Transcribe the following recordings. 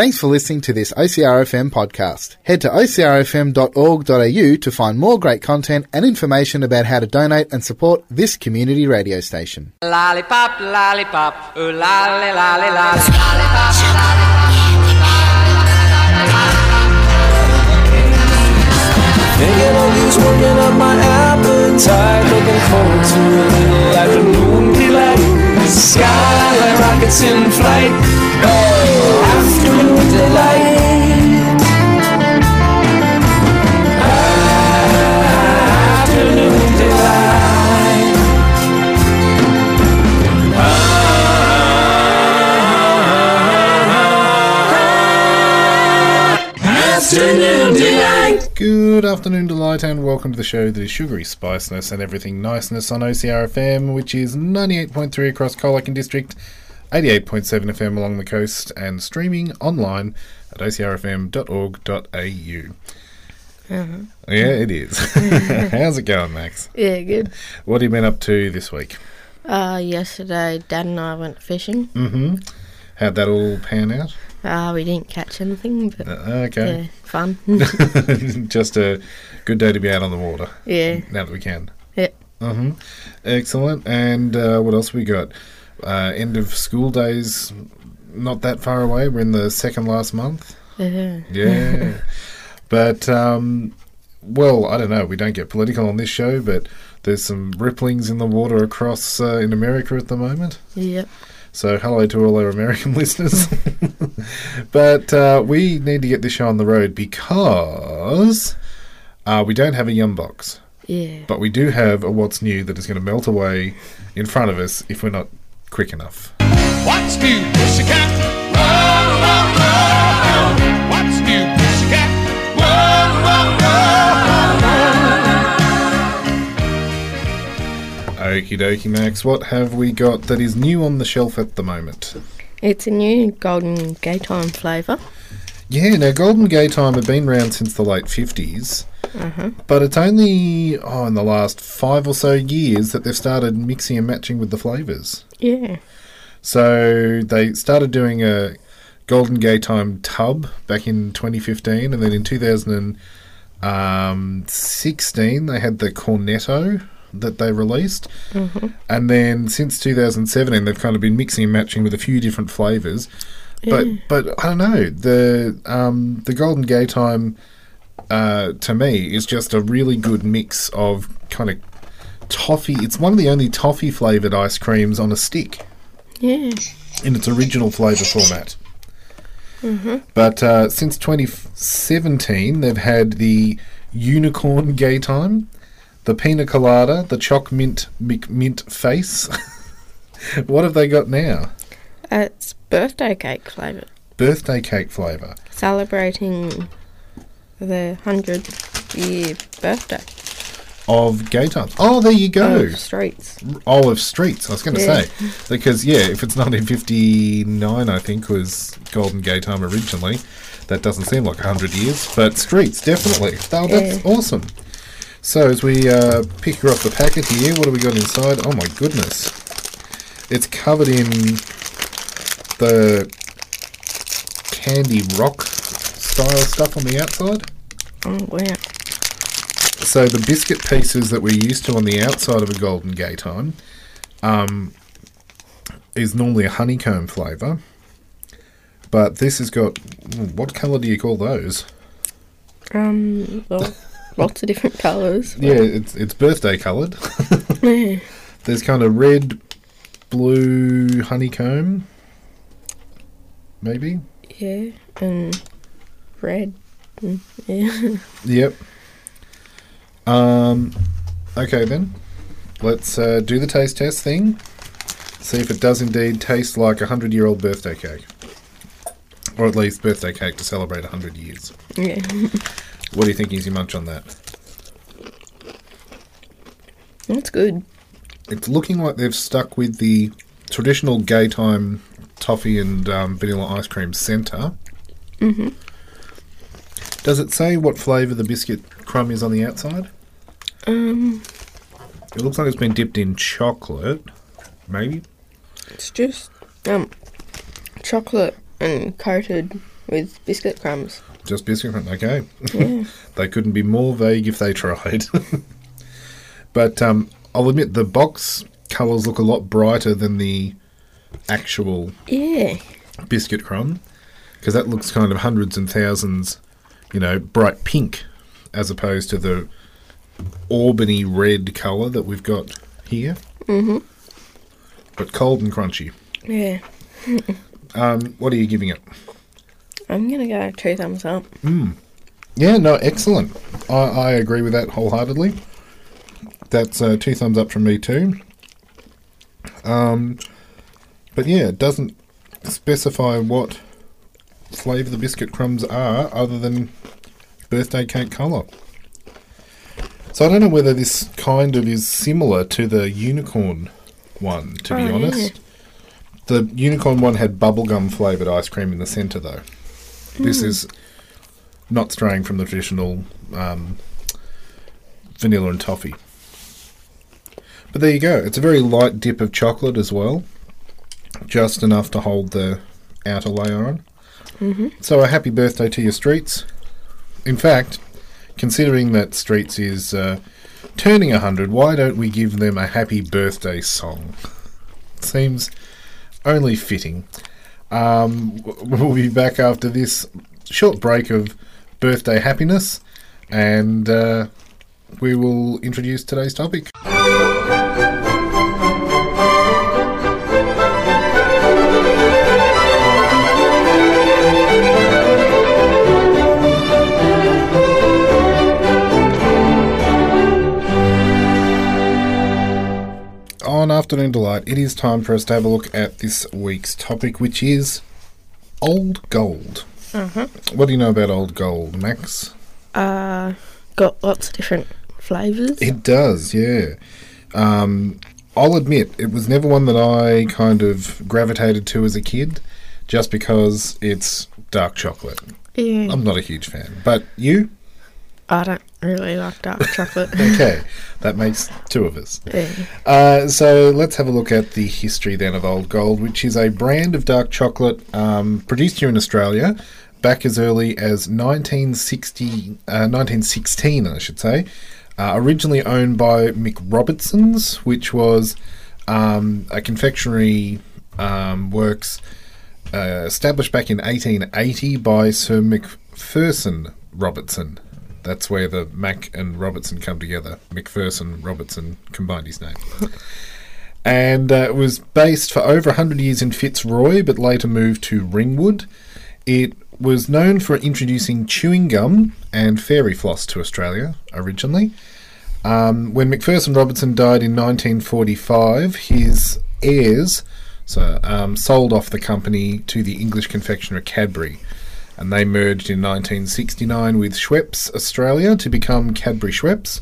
Thanks for listening to this OCRFM podcast. Head to ocrfm.org.au to find more great content and information about how to donate and support this community radio station. Lollipop, lollipop, ooh lolly, lolly, lolly. Lollipop, Thinking of you's working up my appetite Looking forward to a little afternoon delight Skyline rockets in flight. Oh, Afternoon delight. Afternoon delight Good afternoon, Delight, and welcome to the show that is sugary spiceness and everything niceness on OCRFM, which is 98.3 across Colac District, 88.7 FM along the coast, and streaming online at ocrfm.org.au. Yeah, it is. How's it going, Max? Yeah, good. What have you been up to this week? Uh, yesterday, Dad and I went fishing. Mm-hmm. How'd that all pan out? Uh, we didn't catch anything, but Uh, okay. yeah, fun. Just a good day to be out on the water. yeah, Now that we can. yeah. hmm Excellent. And uh, what else we got? Uh, end of school days, not that far away. We're in the second last month. yeah. Yeah. but, um, well, I don't know. We don't get political on this show, but there's some ripplings in the water across uh, in America at the moment. Yep. So hello to all our American listeners. but uh, we need to get this show on the road because uh, we don't have a yum box. Yeah. But we do have a what's new that is going to melt away in front of us if we're not quick enough. What's new, pussycat? Whoa, whoa, Okie dokie, Max. What have we got that is new on the shelf at the moment? It's a new golden gay time flavour. Yeah, now Golden Gay Time have been around since the late 50s. Uh-huh. But it's only oh, in the last five or so years that they've started mixing and matching with the flavours. Yeah. So they started doing a Golden Gay Time tub back in 2015, and then in 2016 um, they had the Cornetto that they released, and then since 2017 they've kind of been mixing and matching with a few different flavors. But but I don't know the um, the Golden Gay Time uh, to me is just a really good mix of kind of toffee. It's one of the only toffee flavored ice creams on a stick Yeah. in its original flavour format. Mhm. But uh, since 2017, they've had the Unicorn Gay Time, the Pina Colada, the Choc Mint McMint Face. what have they got now? Uh, it's birthday cake flavour. Birthday cake flavour. Celebrating the 100 year birthday Of Gay Time. Oh, there you go. of streets. Olive Streets, I was going to Yeah. say. Because, yeah, if it's 1959, I think, was Golden Gay Time originally, that doesn't seem like 100 years. But Streets, definitely. Oh, that's Yeah. awesome. So, as we uh, pick her off the packet here, what do we got inside? Oh, my goodness. It's covered in the candy rock style stuff on the outside. Oh, wow. So the biscuit pieces that we're used to on the outside of a Golden Gay Time um, is normally a honeycomb flavour. But this has got what colour do you call those? Um, well, lots of different colours. Yeah, it's it's birthday coloured. Yeah. There's kind of red, blue honeycomb, maybe. Yeah. And red. Mm, Yeah. Yep. Um. Okay then, let's uh, do the taste test thing. See if it does indeed taste like a hundred-year-old birthday cake, or at least birthday cake to celebrate a hundred years. yeah. What do you think, Easy Munch, on that? That's good. It's looking like they've stuck with the traditional gay time toffee and um, vanilla ice cream centre. Mm-hmm. Does it say what flavour the biscuit crumb is on the outside? Um, It looks like it's been dipped in chocolate, maybe. it's just um chocolate and coated with biscuit crumbs. Just biscuit crumb. Okay. they couldn't be more vague if they tried. but um, I'll admit the box colours look a lot brighter than the actual Yeah. biscuit crumb because that looks kind of hundreds and thousands, you know, bright pink as opposed to the Albany red colour that we've got here. Mm-hmm. But cold and crunchy. Yeah. Um, what are you giving it? I'm gonna go two thumbs up. Yeah, no, excellent. I, I agree with that wholeheartedly. That's uh, two thumbs up from me too. Um, but yeah, it doesn't specify what flavour the biscuit crumbs are, other than birthday cake colour. So I don't know whether this kind of is similar to the unicorn one. To be Oh, yeah. honest, the unicorn one had bubblegum flavoured ice cream in the centre, though. This is not straying from the traditional um, vanilla and toffee. But there you go. It's a very light dip of chocolate as well, just enough to hold the outer layer on. Mm-hmm. So a happy birthday to your streets. In fact, considering that Streets is uh, turning 100, why don't we give them a happy birthday song? Seems only fitting. Um, we'll be back after this short break of birthday happiness, and uh, we will introduce today's topic. On Afternoon Delight, it is time for us to have a look at this week's topic, which is old gold. What do you know about old gold, Max? Uh, got lots of different flavours. It does, yeah. Um, I'll admit, it was never one that I kind of gravitated to as a kid, just because it's dark chocolate. Yeah. I'm not a huge fan. But you? I don't really like dark chocolate. Okay, that makes two of us. yeah. Uh, so let's have a look at the history then of Old Gold, which is a brand of dark chocolate um, produced here in Australia back as early as 1960, uh, 1916, I should say. Uh, originally owned by MacRobertsons, which was um, a confectionery um, works uh, established back in 1880 by Sir Macpherson Robertson. That's where the Mac and Robertson come together. Macpherson Robertson combined his name. and uh, it was based for over 100 years in Fitzroy, but later moved to Ringwood. It was known for introducing chewing gum and fairy floss to Australia originally. Um, when Macpherson Robertson died in 1945, his heirs so, um, sold off the company to the English confectioner Cadbury, and they merged in 1969 with Schweppes Australia to become Cadbury Schweppes.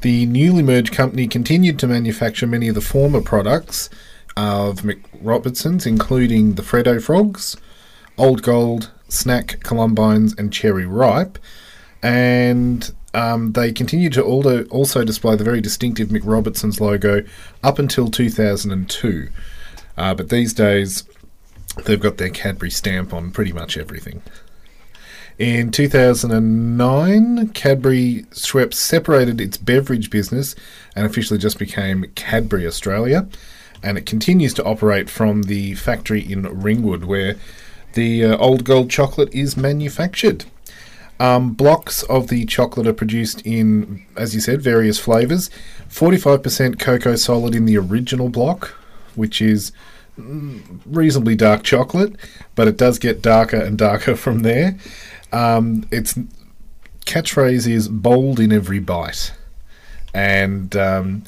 The newly merged company continued to manufacture many of the former products of MacRobertson's, including the Freddo Frogs, Old Gold, Snack Columbines, and Cherry Ripe. And um, they continued to also, display the very distinctive MacRobertson's logo up until 2002. Uh, but these days, they've got their Cadbury stamp on pretty much everything. In 2009, Cadbury Schweppes separated its beverage business and officially just became Cadbury Australia. And it continues to operate from the factory in Ringwood, where the uh, old gold chocolate is manufactured. Um, blocks of the chocolate are produced in, as you said, various flavours. 45% cocoa solid in the original block, which is reasonably dark chocolate, but it does get darker and darker from there. Um, its catchphrase is bold in every bite. And um,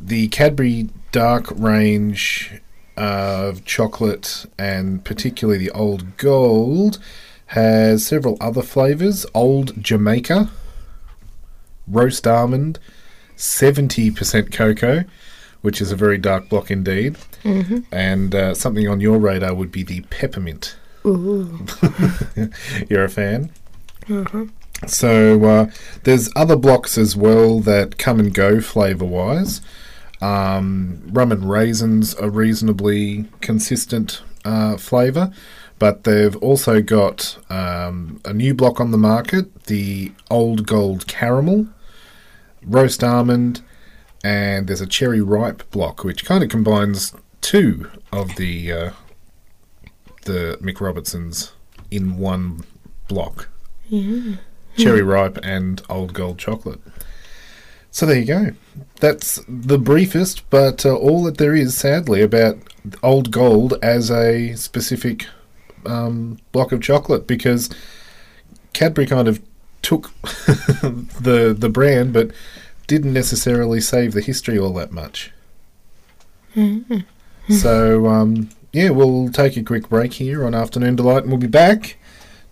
the Cadbury Dark range of chocolate, and particularly the Old Gold, has several other flavours Old Jamaica, roast almond, 70% cocoa, which is a very dark block indeed. And uh, something on your radar would be the peppermint. You're a fan? So uh, there's other blocks as well that come and go flavour wise. Um, rum and raisins are reasonably consistent uh, flavour, But they've also got um, a new block on the market, the Old Gold Caramel, Roast Almond, and there's a Cherry Ripe block, which kind of combines two of the uh, the Mick Robertsons in one block. Cherry Ripe and Old Gold Chocolate. So there you go. That's the briefest, but uh, all that there is, sadly, about Old Gold as a specific um, block of chocolate because Cadbury kind of took the the brand, but didn't necessarily save the history all that much. so um, yeah, we'll take a quick break here on Afternoon Delight, and we'll be back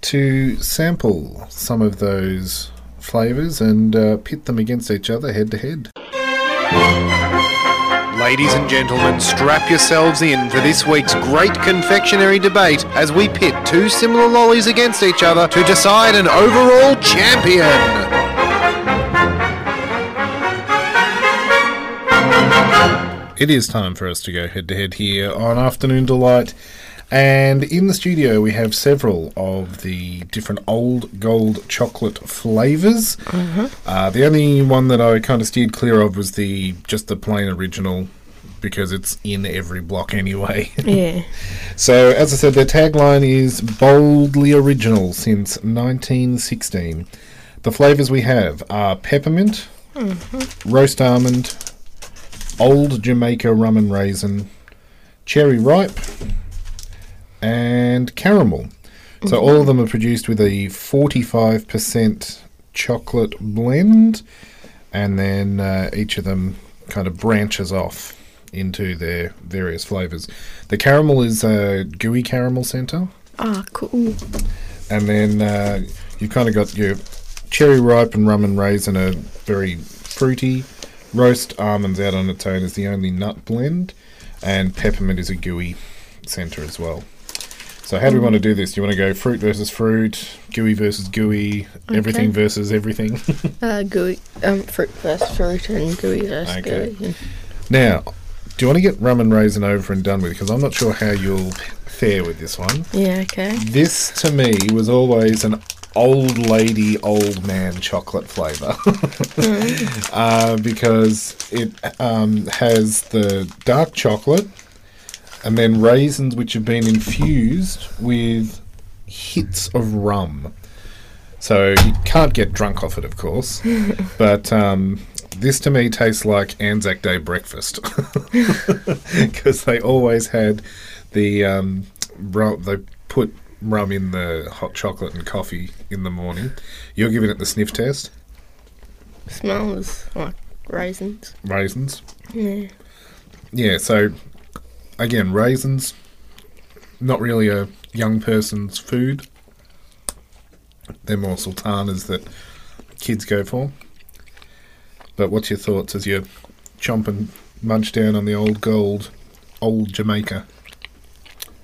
to sample some of those flavors and uh, pit them against each other head to head. Ladies and gentlemen, strap yourselves in for this week's great confectionery debate as we pit two similar lollies against each other to decide an overall champion. It is time for us to go head to head here on Afternoon Delight. And in the studio, we have several of the different old gold chocolate flavors. Uh, the only one that I kind of steered clear of was the just the plain original because it's in every block anyway. Yeah. So, as I said, their tagline is boldly original since 1916. The flavours we have are peppermint, roast almond, old Jamaica rum and raisin, cherry ripe, and caramel. So, all of them are produced with a 45% chocolate blend, and then uh, each of them kind of branches off into their various flavours. The caramel is a gooey caramel centre, Ah, cool. and then uh, you've kind of got your cherry ripe and rum and raisin are very fruity. Roast almonds out on its own is the only nut blend, and peppermint is a gooey centre as well. So how do we want to do this? Do you want to go fruit versus fruit, gooey versus gooey, everything versus everything? Uh, gooey. Um, fruit versus fruit and gooey versus Okay. gooey. now, do you want to get rum and raisin over and done with? Because I'm not sure how you'll fare with this one. Yeah, okay. This to me was always an old lady, old man chocolate flavour uh, because it um, has the dark chocolate and then raisins which have been infused with hits of rum. So you can't get drunk off it, of course, but um, this to me tastes like Anzac Day breakfast because they always had the um, rum. They put rum in the hot chocolate and coffee in the morning. You're giving it the sniff test. Smells like raisins. Raisins. Yeah. Yeah. So again, raisins. Not really a young person's food. They're more sultanas that kids go for. But what's your thoughts as you chomp and munch down on the old gold, old Jamaica?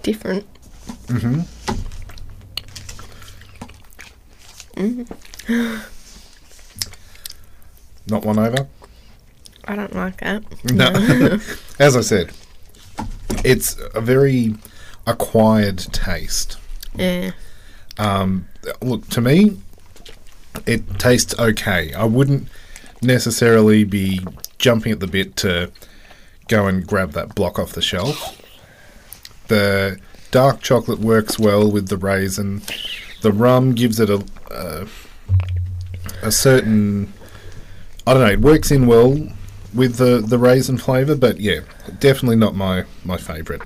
Different. Mm-hmm. Not one over. I don't like that. No. As I said, it's a very acquired taste. Yeah. Um, look, to me, it tastes okay. I wouldn't necessarily be jumping at the bit to go and grab that block off the shelf. The dark chocolate works well with the raisin. The rum gives it a a, a certain I don't know. It works in well with the the raisin flavour, but yeah, definitely not my my favourite.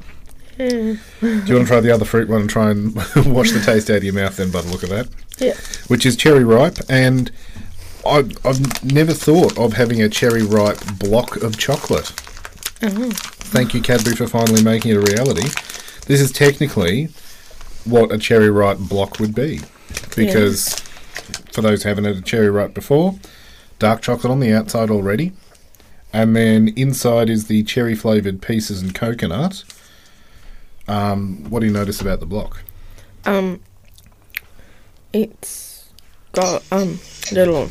Do you want to try the other fruit one and try and wash the taste out of your mouth then by the look of that? Yeah. Which is cherry ripe, and I, I've never thought of having a cherry ripe block of chocolate. Mm-hmm. Thank you, Cadbury, for finally making it a reality. This is technically what a cherry ripe block would be, because for those who haven't had a cherry ripe before, dark chocolate on the outside already, and then inside is the cherry flavoured pieces and coconut. Um, what do you notice about the block? Um, it's got um little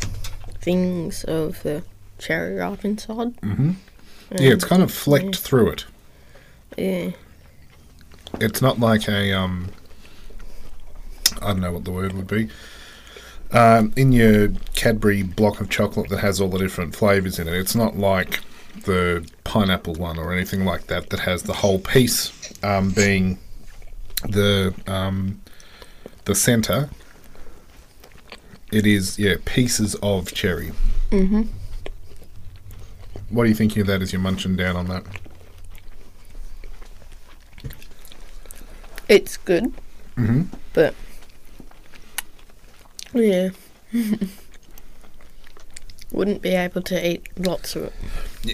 things of the cherry ripe inside. Yeah, it's kind of flecked through it. Yeah. It's not like a um, I don't know what the word would be. Um, in your Cadbury block of chocolate that has all the different flavors in it, it's not like the pineapple one or anything like that that has the whole piece um, being the um, the center. It is yeah pieces of cherry. Mm-hmm. What are you thinking of that as you're munching down on that? It's good. Mhm. But yeah. Wouldn't be able to eat lots of it.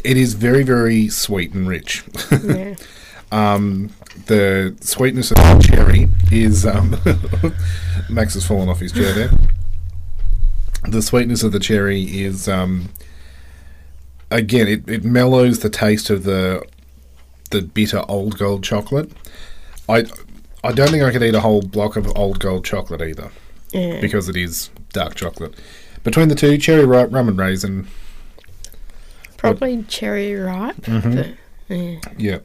It is very very sweet and rich. Yeah. um, the sweetness of the cherry is um, Max has fallen off his chair there. The sweetness of the cherry is um, again it, it mellows the taste of the the bitter old gold chocolate. I I don't think I could eat a whole block of old gold chocolate either Yeah. because it is dark chocolate. Between the two, cherry ripe, rum and raisin, Probably cherry ripe. Mm-hmm. But yeah. Yeah.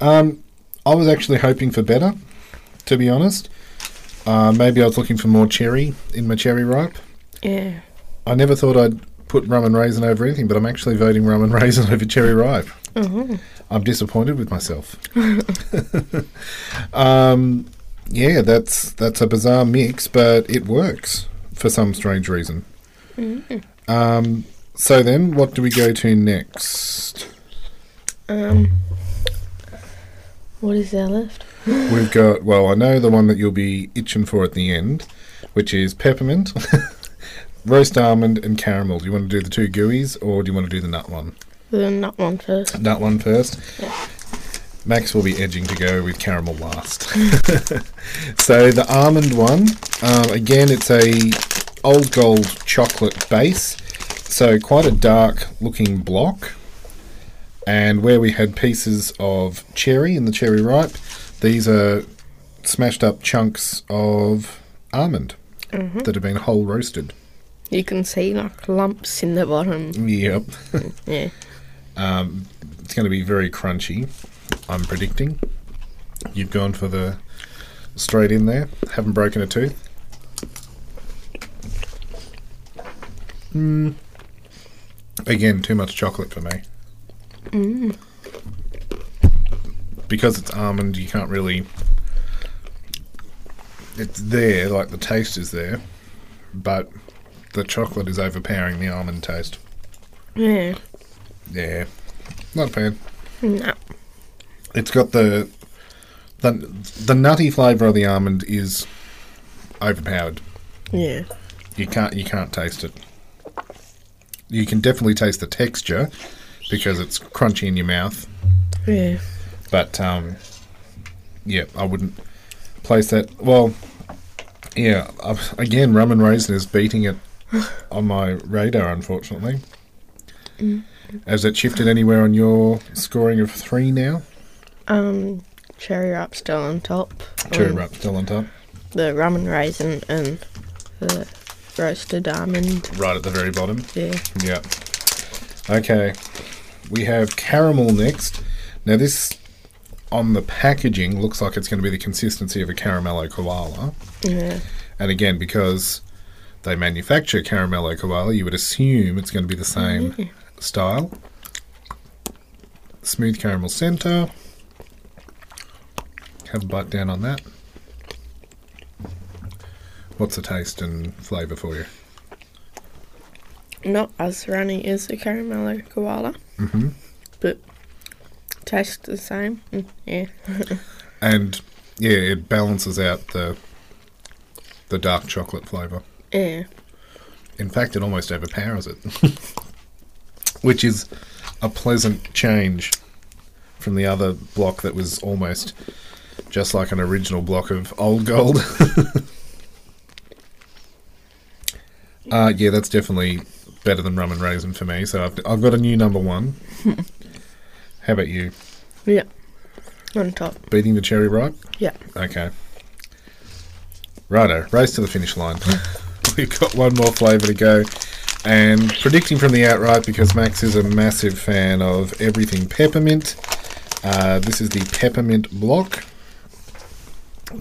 Um, I was actually hoping for better, to be honest. Uh, maybe I was looking for more cherry in my cherry ripe. Yeah. I never thought I'd put rum and raisin over anything, but I'm actually voting rum and raisin over cherry ripe. I'm disappointed with myself. um, yeah, that's that's a bizarre mix, but it works for some strange reason. Um, so then, what do we go to next? Um what is there left? We've got, well, I know the one that you'll be itching for at the end, which is peppermint, roast almond, and caramel. Do you want to do the two gooeys or do you want to do the nut one? The nut one first. Nut one first. Max will be edging to go with caramel last. so the almond one, um, again, it's a old gold chocolate base, so quite a dark looking block. And where we had pieces of cherry in the cherry ripe, these are smashed up chunks of almond that have been whole roasted. You can see like lumps in the bottom. Yep. Yeah. Um, it's going to be very crunchy. I'm predicting. You've gone for the straight in there. Haven't broken a tooth. Mm. Again, too much chocolate for me. Because it's almond, you can't really. It's there, like the taste is there, but the chocolate is overpowering the almond taste. Yeah. Yeah, not a fan. No. It's got the the the nutty flavour of the almond is overpowered. Yeah. You can't you can't taste it. You can definitely taste the texture because it's crunchy in your mouth. Yeah. But um, yeah, I wouldn't place that. Well, yeah, I've, again, rum and raisin is beating it on my radar. Unfortunately, has it shifted anywhere on your scoring of three now? Um cherry ripe still on top. Cherry Um, ripe still on top, The rum and raisin and the roasted almond. right at the very bottom. Yeah. Yeah. Okay. We have caramel next. Now this on the packaging looks like it's going to be the consistency of a caramello koala. Yeah. And again, because they manufacture caramello koala, you would assume it's going to be the same style. Smooth caramel center. Have a bite down on that. What's the taste and flavour for you? Not as runny as the caramello koala. Mhm. But tastes the same. Mm, Yeah. And yeah, it balances out the the dark chocolate flavour. Yeah. In fact, it almost overpowers it, which is a pleasant change from the other block that was almost just like an original block of old gold. uh, yeah, that's definitely better than rum and raisin for me. So I've, I've got a new number one. How about you? Yeah. On top. Beating the cherry ripe? Yeah. Okay. Righto, race to the finish line. We've got one more flavour to go. And predicting from the outright, because Max is a massive fan of everything peppermint, uh, this is the peppermint block.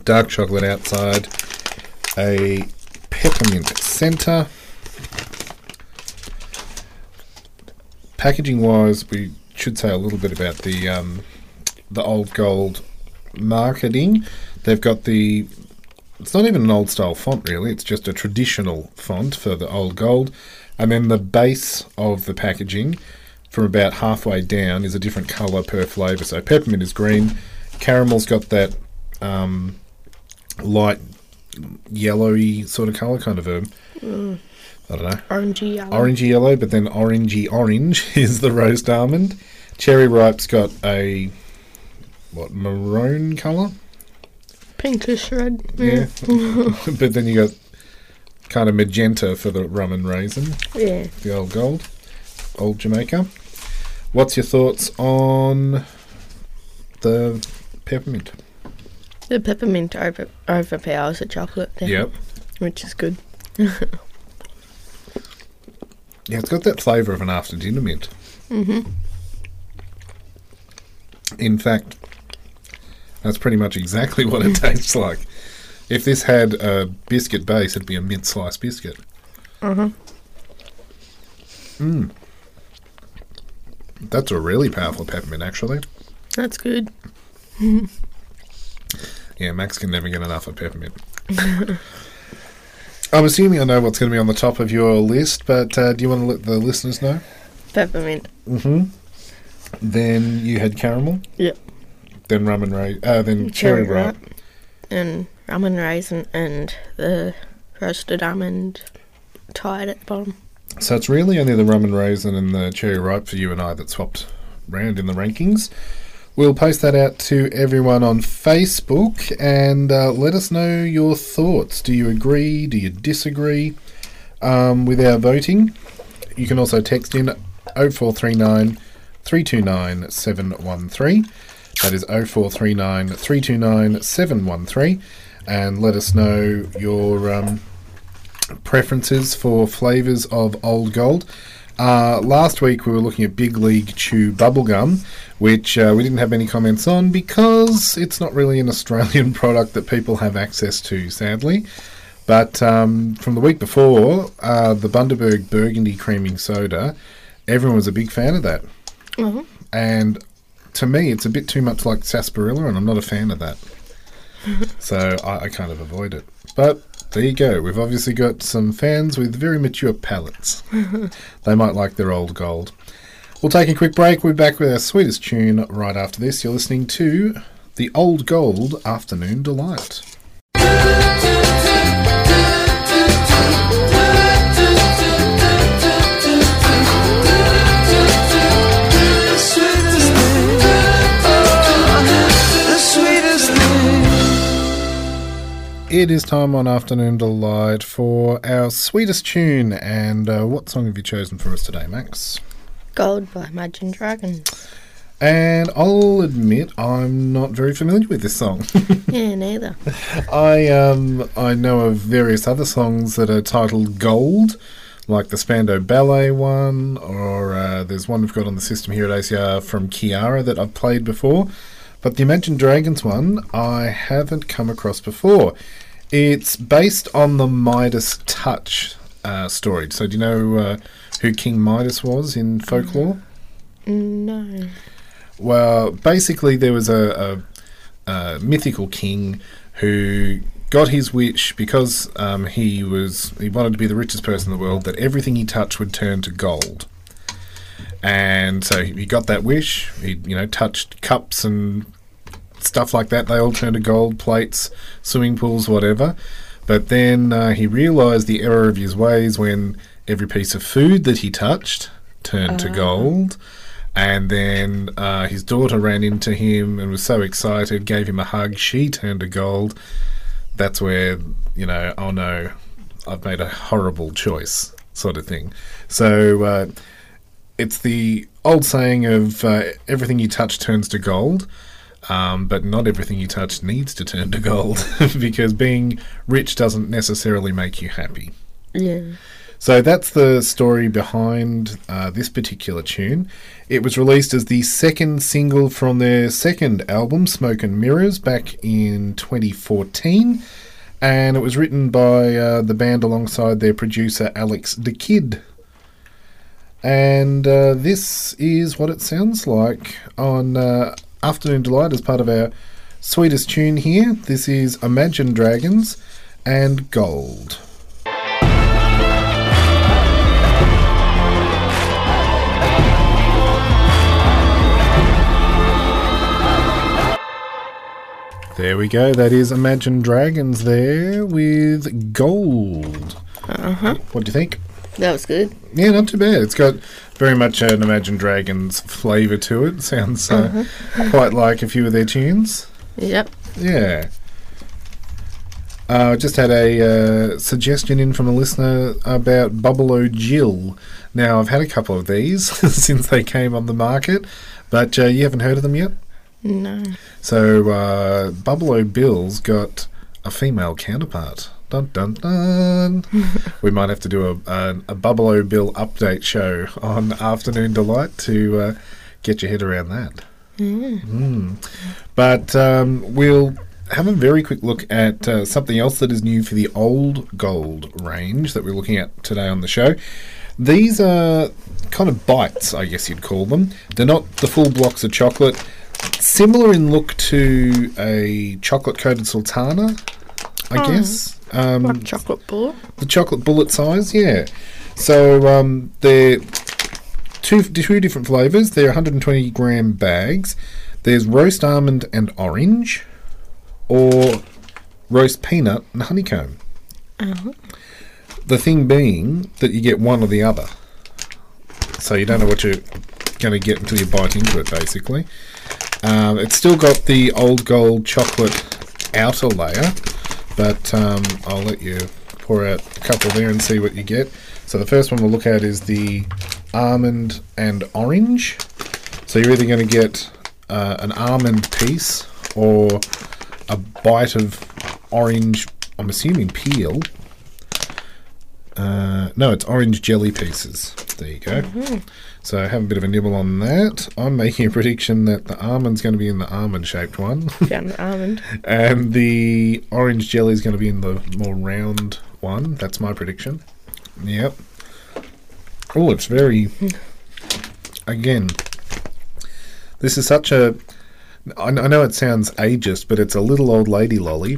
Dark chocolate outside, a peppermint center. Packaging wise, we should say a little bit about the um, the old gold marketing. They've got the it's not even an old style font really, it's just a traditional font for the old gold. And then the base of the packaging from about halfway down is a different colour per flavour. So peppermint is green, caramel's got that um, light yellowy sort of colour, kind of a I don't know, Orangey yellow. orangey yellow, but then orangey orange is the roast almond. Cherry ripe's got a what maroon colour, Pinkish red. yeah. but then you got kind of magenta for the rum and raisin, Yeah. the old gold, old Jamaica. What's your thoughts on the peppermint? The peppermint over, overpowers the chocolate there. Yep. Which is good. Yeah, it's got that flavour of an after dinner mint. Mm-hmm. In fact, that's pretty much exactly what it tastes like. If this had a biscuit base, it'd be a mint slice biscuit. Uh-huh. Mm. That's a really powerful peppermint, actually. That's good. Yeah, Max can never get enough of peppermint. I'm assuming I know what's going to be on the top of your list, but uh, do you want to let the listeners know? Peppermint. Mm-hmm. Then you had caramel. Yep. Then rum and ra- uh, then cherry, ripe. And rum and raisin and the roasted almond tied at the bottom. So it's really only the rum and raisin and the cherry ripe for you and I that swapped round in the rankings. We'll post that out to everyone on Facebook and uh, let us know your thoughts. Do you agree? Do you disagree um, with our voting? You can also text in 0439 329 713. That is 0439 329 713. And let us know your um, preferences for flavours of Old Gold. Uh, last week we were looking at Big League Chew Bubblegum, which uh, we didn't have any comments on because it's not really an Australian product that people have access to, sadly. But um, from the week before, uh, the Bundaberg Burgundee Creaming Soda, everyone was a big fan of that. Mhm. And to me, it's a bit too much like sarsaparilla, and I'm not a fan of that. so I, I kind of avoid it. But there you go. We've obviously got some fans with very mature palates. they might like their old gold. We'll take a quick break. We're back with our sweetest tune right after this. You're listening to the Old Gold Afternoon Delight. It is time on Afternoon Delight for our sweetest tune. And uh, what song have you chosen for us today, Max? Gold by Imagine Dragons. And I'll admit I'm not very familiar with this song. yeah, neither. I um I know of various other songs that are titled Gold, like the Spandau Ballet one, or uh, there's one we've got on the system here at OCR from Kiara that I've played before. But the Imagine Dragons one I haven't come across before. It's based on the Midas Touch uh, story. So do you know uh, who King Midas was in folklore? No. Well, basically, there was a, a, a mythical king who got his wish because um, he was he wanted to be the richest person in the world. That everything he touched would turn to gold, and so he got that wish. He you know touched cups and stuff like that. They all turned to gold. Plates, swimming pools, whatever. But then uh, he realised the error of his ways when every piece of food that he touched turned to gold. And then uh, his daughter ran into him and was so excited, gave him a hug. She turned to gold. That's where, you know, oh no, I've made a horrible choice, sort of thing. So uh, it's the old saying of uh, everything you touch turns to gold. Um, but not everything you touch needs to turn to gold because being rich doesn't necessarily make you happy. Yeah. So that's the story behind uh, this particular tune. It was released as the second single from their second album, Smoke and Mirrors, back in 2014. and it was written by uh, the band alongside their producer Alex da Kid. And uh, this is what it sounds like on uh, Afternoon Delight as part of our sweetest tune here. This is Imagine Dragons and Gold. There we go. That is Imagine Dragons there with Gold. Uh huh. What do you think? That was good. Yeah, not too bad. It's got very much an Imagine Dragons flavour to it. Sounds uh, quite like a few of their tunes. Yep. Yeah. Uh, just had a uh, suggestion in from a listener about Bubble O Jill. Now, I've had a couple of these since they came on the market, but uh, you haven't heard of them yet? No. So, uh, Bubble O Bill's got a female counterpart. Dun dun dun. we might have to do a, a, a Bubble O Bill update show on Afternoon Delight to uh, get your head around that. Mm. But um, we'll have a very quick look at uh, something else that is new for the old gold range that we're looking at today on the show. These are kind of bites, I guess you'd call them. They're not the full blocks of chocolate. Similar in look to a chocolate coated sultana, I guess. Um, Like chocolate bullet. the chocolate bullet size, yeah. So um, they're two two different flavors. They're 120 gram bags. There's roast almond and orange, or roast peanut and honeycomb. The thing being that you get one or the other, so you don't know what you're going to get until you bite into it. Basically, um, it's still got the old gold chocolate outer layer, but um, I'll let you pour out a couple there and see what you get. So the first one we'll look at is the almond and orange. So you're either going to get uh, an almond piece or a bite of orange. I'm assuming peel. Uh, no, it's orange jelly pieces. There you go. So I have a bit of a nibble on that. I'm making a prediction that the almond's going to be in the almond shaped one. Found the almond. And the orange jelly is going to be in the more round one. That's my prediction. Yep. Oh, it's very. Again, this is such a. I, I know it sounds ageist, but it's a little old lady lolly.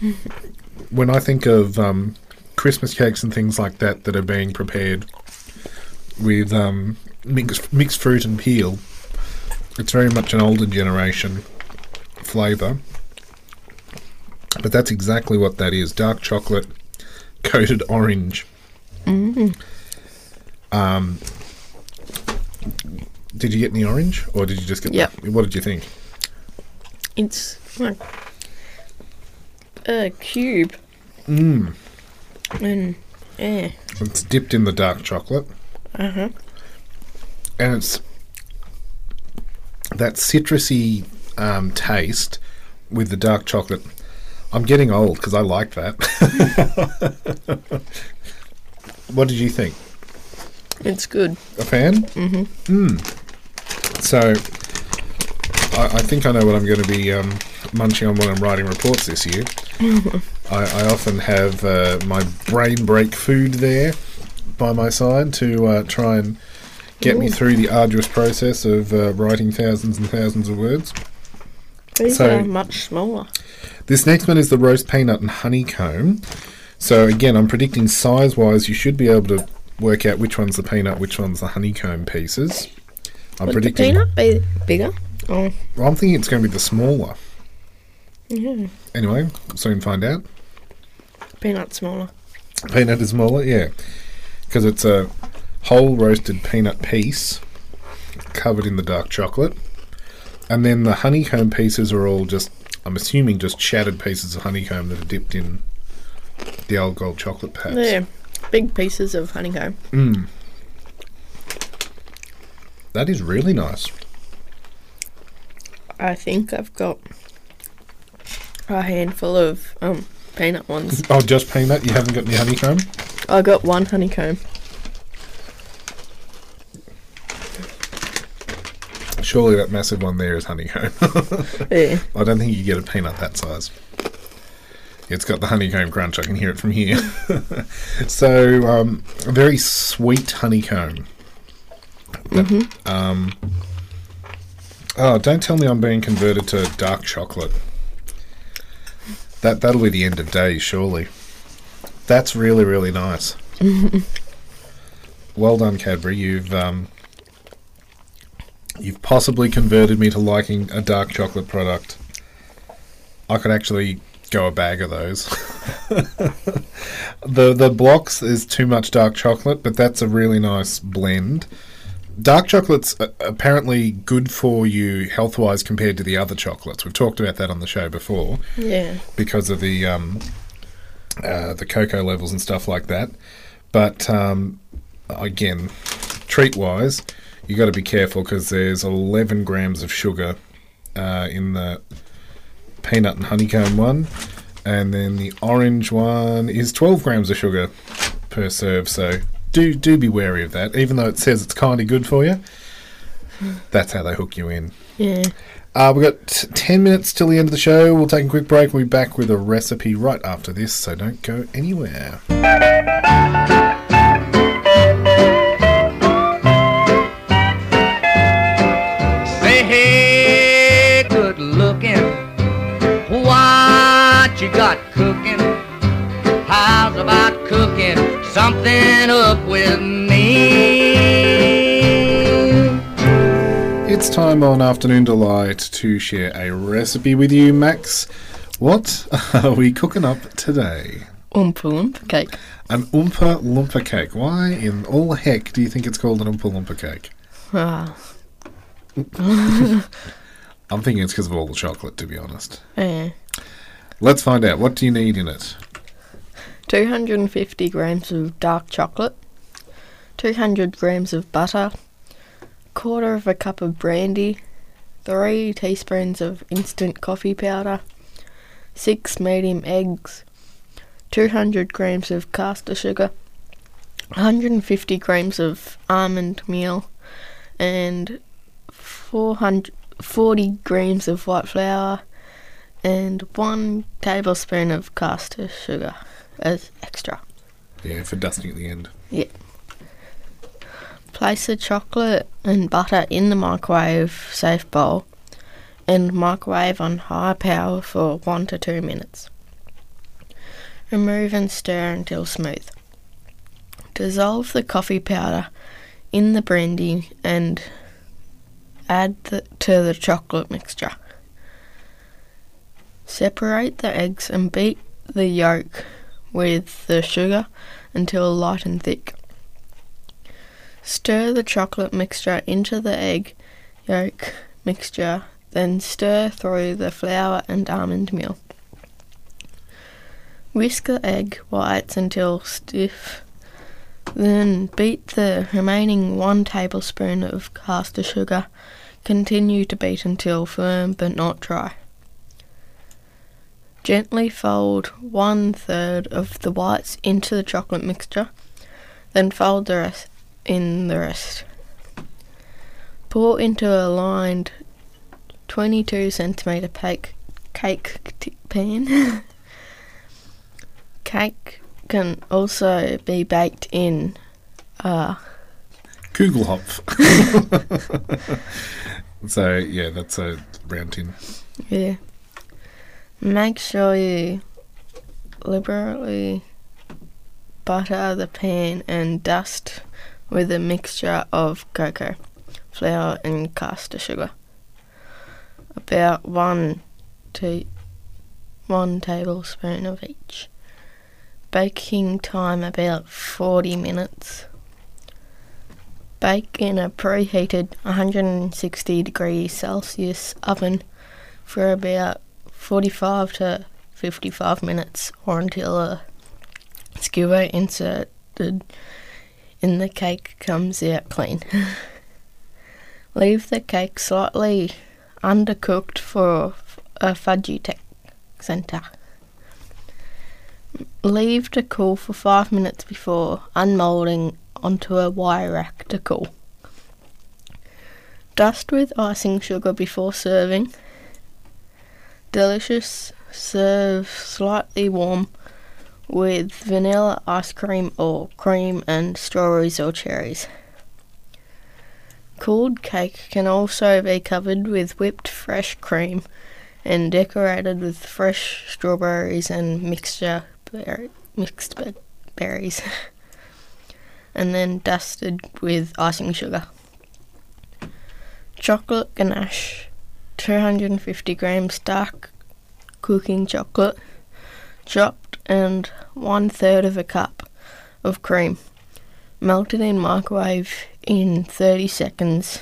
when I think of um, Christmas cakes and things like that that are being prepared with um, mixed, mixed fruit and peel, it's very much an older generation flavour. But that's exactly what that is dark chocolate coated orange. Um, did you get any orange or did you just get Yep. the, what did you think? It's like a cube. Mm. And yeah. It's dipped in the dark chocolate. Uh huh. and it's that citrusy um, taste with the dark chocolate. I'm getting old because I like that. what did you think? It's good. A fan? Mm-hmm. Mm. So, I, I think I know what I'm going to be um, munching on when I'm writing reports this year. I, I often have uh, my brain break food there by my side to uh, try and get me through the arduous process of uh, writing thousands and thousands of words. These So- are much smaller. This next one is the roast peanut and honeycomb. So again, I'm predicting size-wise, you should be able to work out which one's the peanut, which one's the honeycomb pieces. I'm Would the predicting. peanut be bigger? Oh, Well, I'm thinking it's going to be the smaller. yeah. Anyway, we'll soon find out. Peanut smaller. Peanut is smaller, yeah, because it's a whole roasted peanut piece covered in the dark chocolate, and then the honeycomb pieces are all just, I'm assuming, just shattered pieces of honeycomb that are dipped in the old gold chocolate perhaps. They're big pieces of honeycomb. That is really nice. I think I've got a handful of um peanut ones. Oh, just peanut. You haven't got any honeycomb. I got one honeycomb. Surely that massive one there is honeycomb. Yeah. I don't think you get a peanut that size. It's got the honeycomb crunch. I can hear it from here. so, um, a very sweet honeycomb. That, um, oh, don't tell me I'm being converted to dark chocolate. That that'll be the end of days, surely. That's really really nice. well done, Cadbury. You've um, you've possibly converted me to liking a dark chocolate product. I could actually go a bag of those. the the blocks is too much dark chocolate, but that's a really nice blend. Dark chocolate's apparently good for you health wise compared to the other chocolates. We've talked about that on the show before Yeah. because of the um, uh, the cocoa levels and stuff like that. But um, again, treat wise, you got to be careful because there's 11 grams of sugar uh, in the peanut and honeycomb one, and then the orange one is 12 grams of sugar per serve. So do do be wary of that. Even though it says it's kind of good for you, that's how they hook you in. Yeah. Uh, we've got 10 minutes till the end of the show. We'll take a quick break. We'll be back with a recipe right after this, so don't go anywhere. Say, hey, good looking. What you got cooking? How's about cooking something up with me? It's time on Afternoon Delight to share a recipe with you, Max. What are we cooking up today? Oompa Loompa cake. An Oompa Loompa cake. Why in all heck do you think it's called an Oompa Loompa cake? Ah, I'm thinking it's because of all the chocolate, to be honest. yeah. Let's find out. What do you need in it? 250 grams of dark chocolate, 200 grams of butter, quarter of a cup of brandy, 3 teaspoons of instant coffee powder, 6 medium eggs, 200 grams of caster sugar, 150 grams of almond meal, and 440 grams of white flour, and 1 tablespoon of caster sugar as extra. Yeah, for dusting at the end. Yep. Place the chocolate and butter in the microwave safe bowl and microwave on high power for 1 to 2 minutes. Remove and stir until smooth. Dissolve the coffee powder in the brandy and add the, to the chocolate mixture. Separate the eggs and beat the yolk with the sugar until light and thick. Stir the chocolate mixture into the egg yolk mixture, then stir through the flour and almond meal. Whisk the egg whites until stiff, then beat the remaining one tablespoon of caster sugar. Continue to beat until firm but not dry. Gently fold one third of the whites into the chocolate mixture, then fold the rest in the rest. Pour into a lined 22 centimeter cake cake t- pan. cake can also be baked in a uh, Kugelhopf. so, yeah, that's a round tin. yeah. Make sure you liberally butter the pan and dust with a mixture of cocoa, flour, and caster sugar. About one to one tablespoon of each. Baking time about 40 minutes. Bake in a preheated 160 degrees Celsius oven for about 45 to 55 minutes or until a skewer inserted in the cake comes out clean. Leave the cake slightly undercooked for a fudgy te- centre. Leave to cool for 5 minutes before unmoulding onto a wire rack to cool. Dust with icing sugar before serving. Delicious Serve slightly warm with vanilla ice cream or cream and strawberries or cherries. Cooled cake can also be covered with whipped fresh cream and decorated with fresh strawberries and mixture mixed be- berries, and then dusted with icing sugar. Chocolate ganache, 250 grams dark cooking chocolate, chopped, and one third of a cup of cream, melted in microwave in 30 seconds.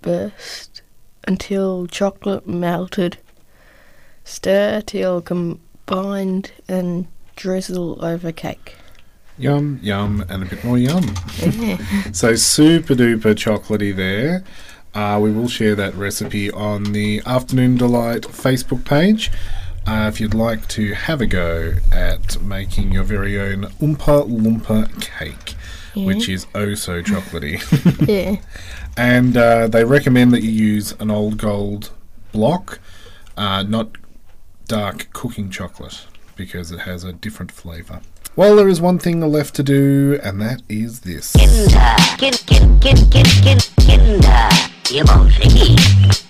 Burst until chocolate melted. Stir till combined and drizzle over cake. Yum, yum, and a bit more yum. Yeah. So super duper chocolatey there. Uh, we will share that recipe on the Afternoon Delight Facebook page. Uh, if you'd like to have a go at making your very own Oompa Loompa cake, which is oh so chocolatey. yeah. and uh, they recommend that you use an old gold block, uh, not dark cooking chocolate, because it has a different flavour. Well, there is one thing left to do, and that is this. Kinder, kin, kin, kin, kin, kin, Kinder, ich.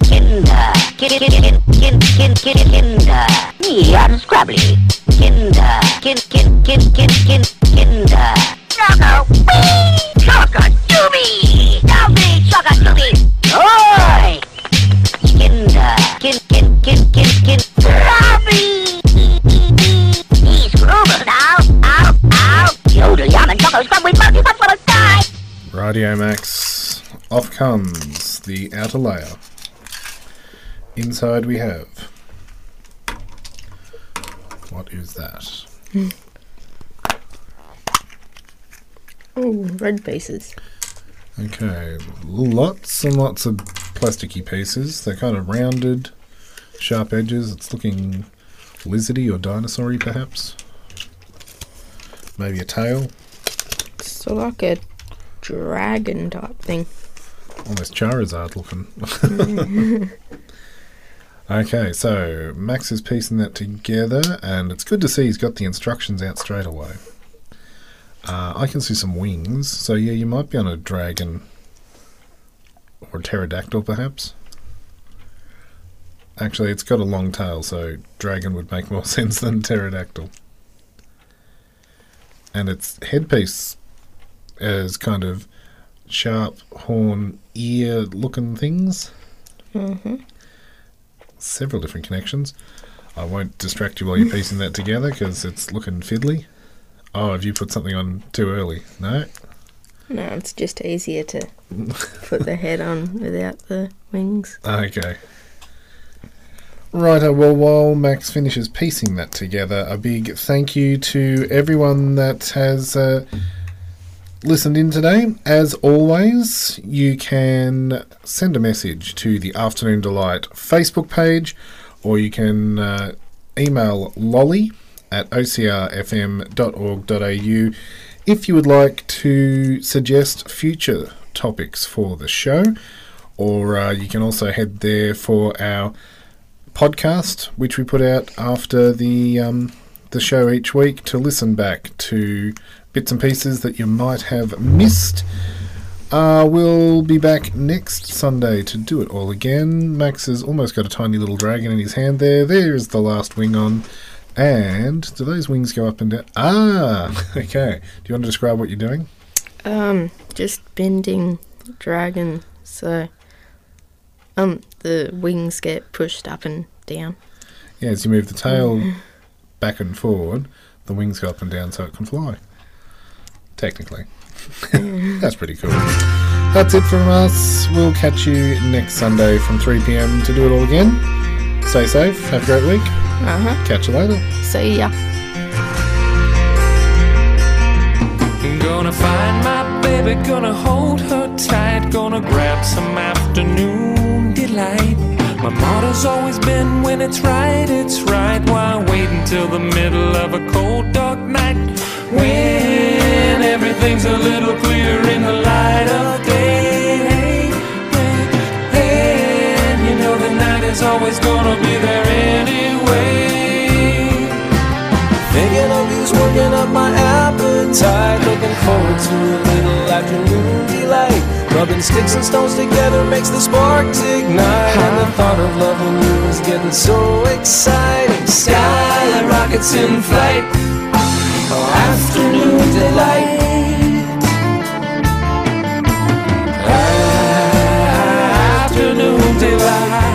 Kinder, kin, kin, kin, kin, kin, kin, Kinder, me and Scrabbly. Kinder, kin, kin, kin, kin, kin, Kinder. Choco, wee, choco, doobie, doobie, choco. Kinder. Radio Max, off comes the outer layer. Inside we have. What is that? Oh, red pieces. Okay, lots and lots of plasticky pieces. They're kind of rounded, sharp edges. It's looking lizardy or dinosaur perhaps. Maybe a tail. So like a dragon type thing. Almost Charizard looking. okay, so Max is piecing that together, and it's good to see he's got the instructions out straight away. Uh, I can see some wings, so yeah, you might be on a dragon or a pterodactyl, perhaps. Actually, it's got a long tail, so dragon would make more sense than pterodactyl. And its headpiece is kind of sharp horn ear looking things. Mm-hmm. Several different connections. I won't distract you while you're piecing that together because it's looking fiddly. Oh, have you put something on too early? No? No, it's just easier to put the head on without the wings. Okay. Right, uh, well, while Max finishes piecing that together, a big thank you to everyone that has uh, listened in today. As always, you can send a message to the Afternoon Delight Facebook page, or you can uh, email lolly at ocrfm.org.au if you would like to suggest future topics for the show, or uh, you can also head there for our podcast, which we put out after the um, the show each week to listen back to bits and pieces that you might have missed. Uh, we'll be back next Sunday to do it all again. Max has almost got a tiny little dragon in his hand there. There is the last wing on. And do those wings go up and down? Ah, okay. Do you want to describe what you're doing? Um, just bending the dragon so um the wings get pushed up and down. Yeah, as you move the tail back and forward, the wings go up and down so it can fly. Technically. That's pretty cool. That's it from us. We'll catch you next Sunday from 3 pm to do it all again. Stay safe. Have a great week. Uh huh. Catch you later. See ya. Gonna find my baby, gonna hold her tight, gonna grab some afternoon delight. My motto's always been when it's right, it's right. Why wait until the middle of a cold, dark night? When everything's a little clearer in the light of day. Hey, and you know the night is always gonna be there anyway. Thinking of you's working up my appetite. Looking forward to a little afternoon delight. Rubbing sticks and stones together makes the sparks ignite. And the thought of loving you is getting so exciting. Skyline rockets in flight. Oh, light. Afternoon delight.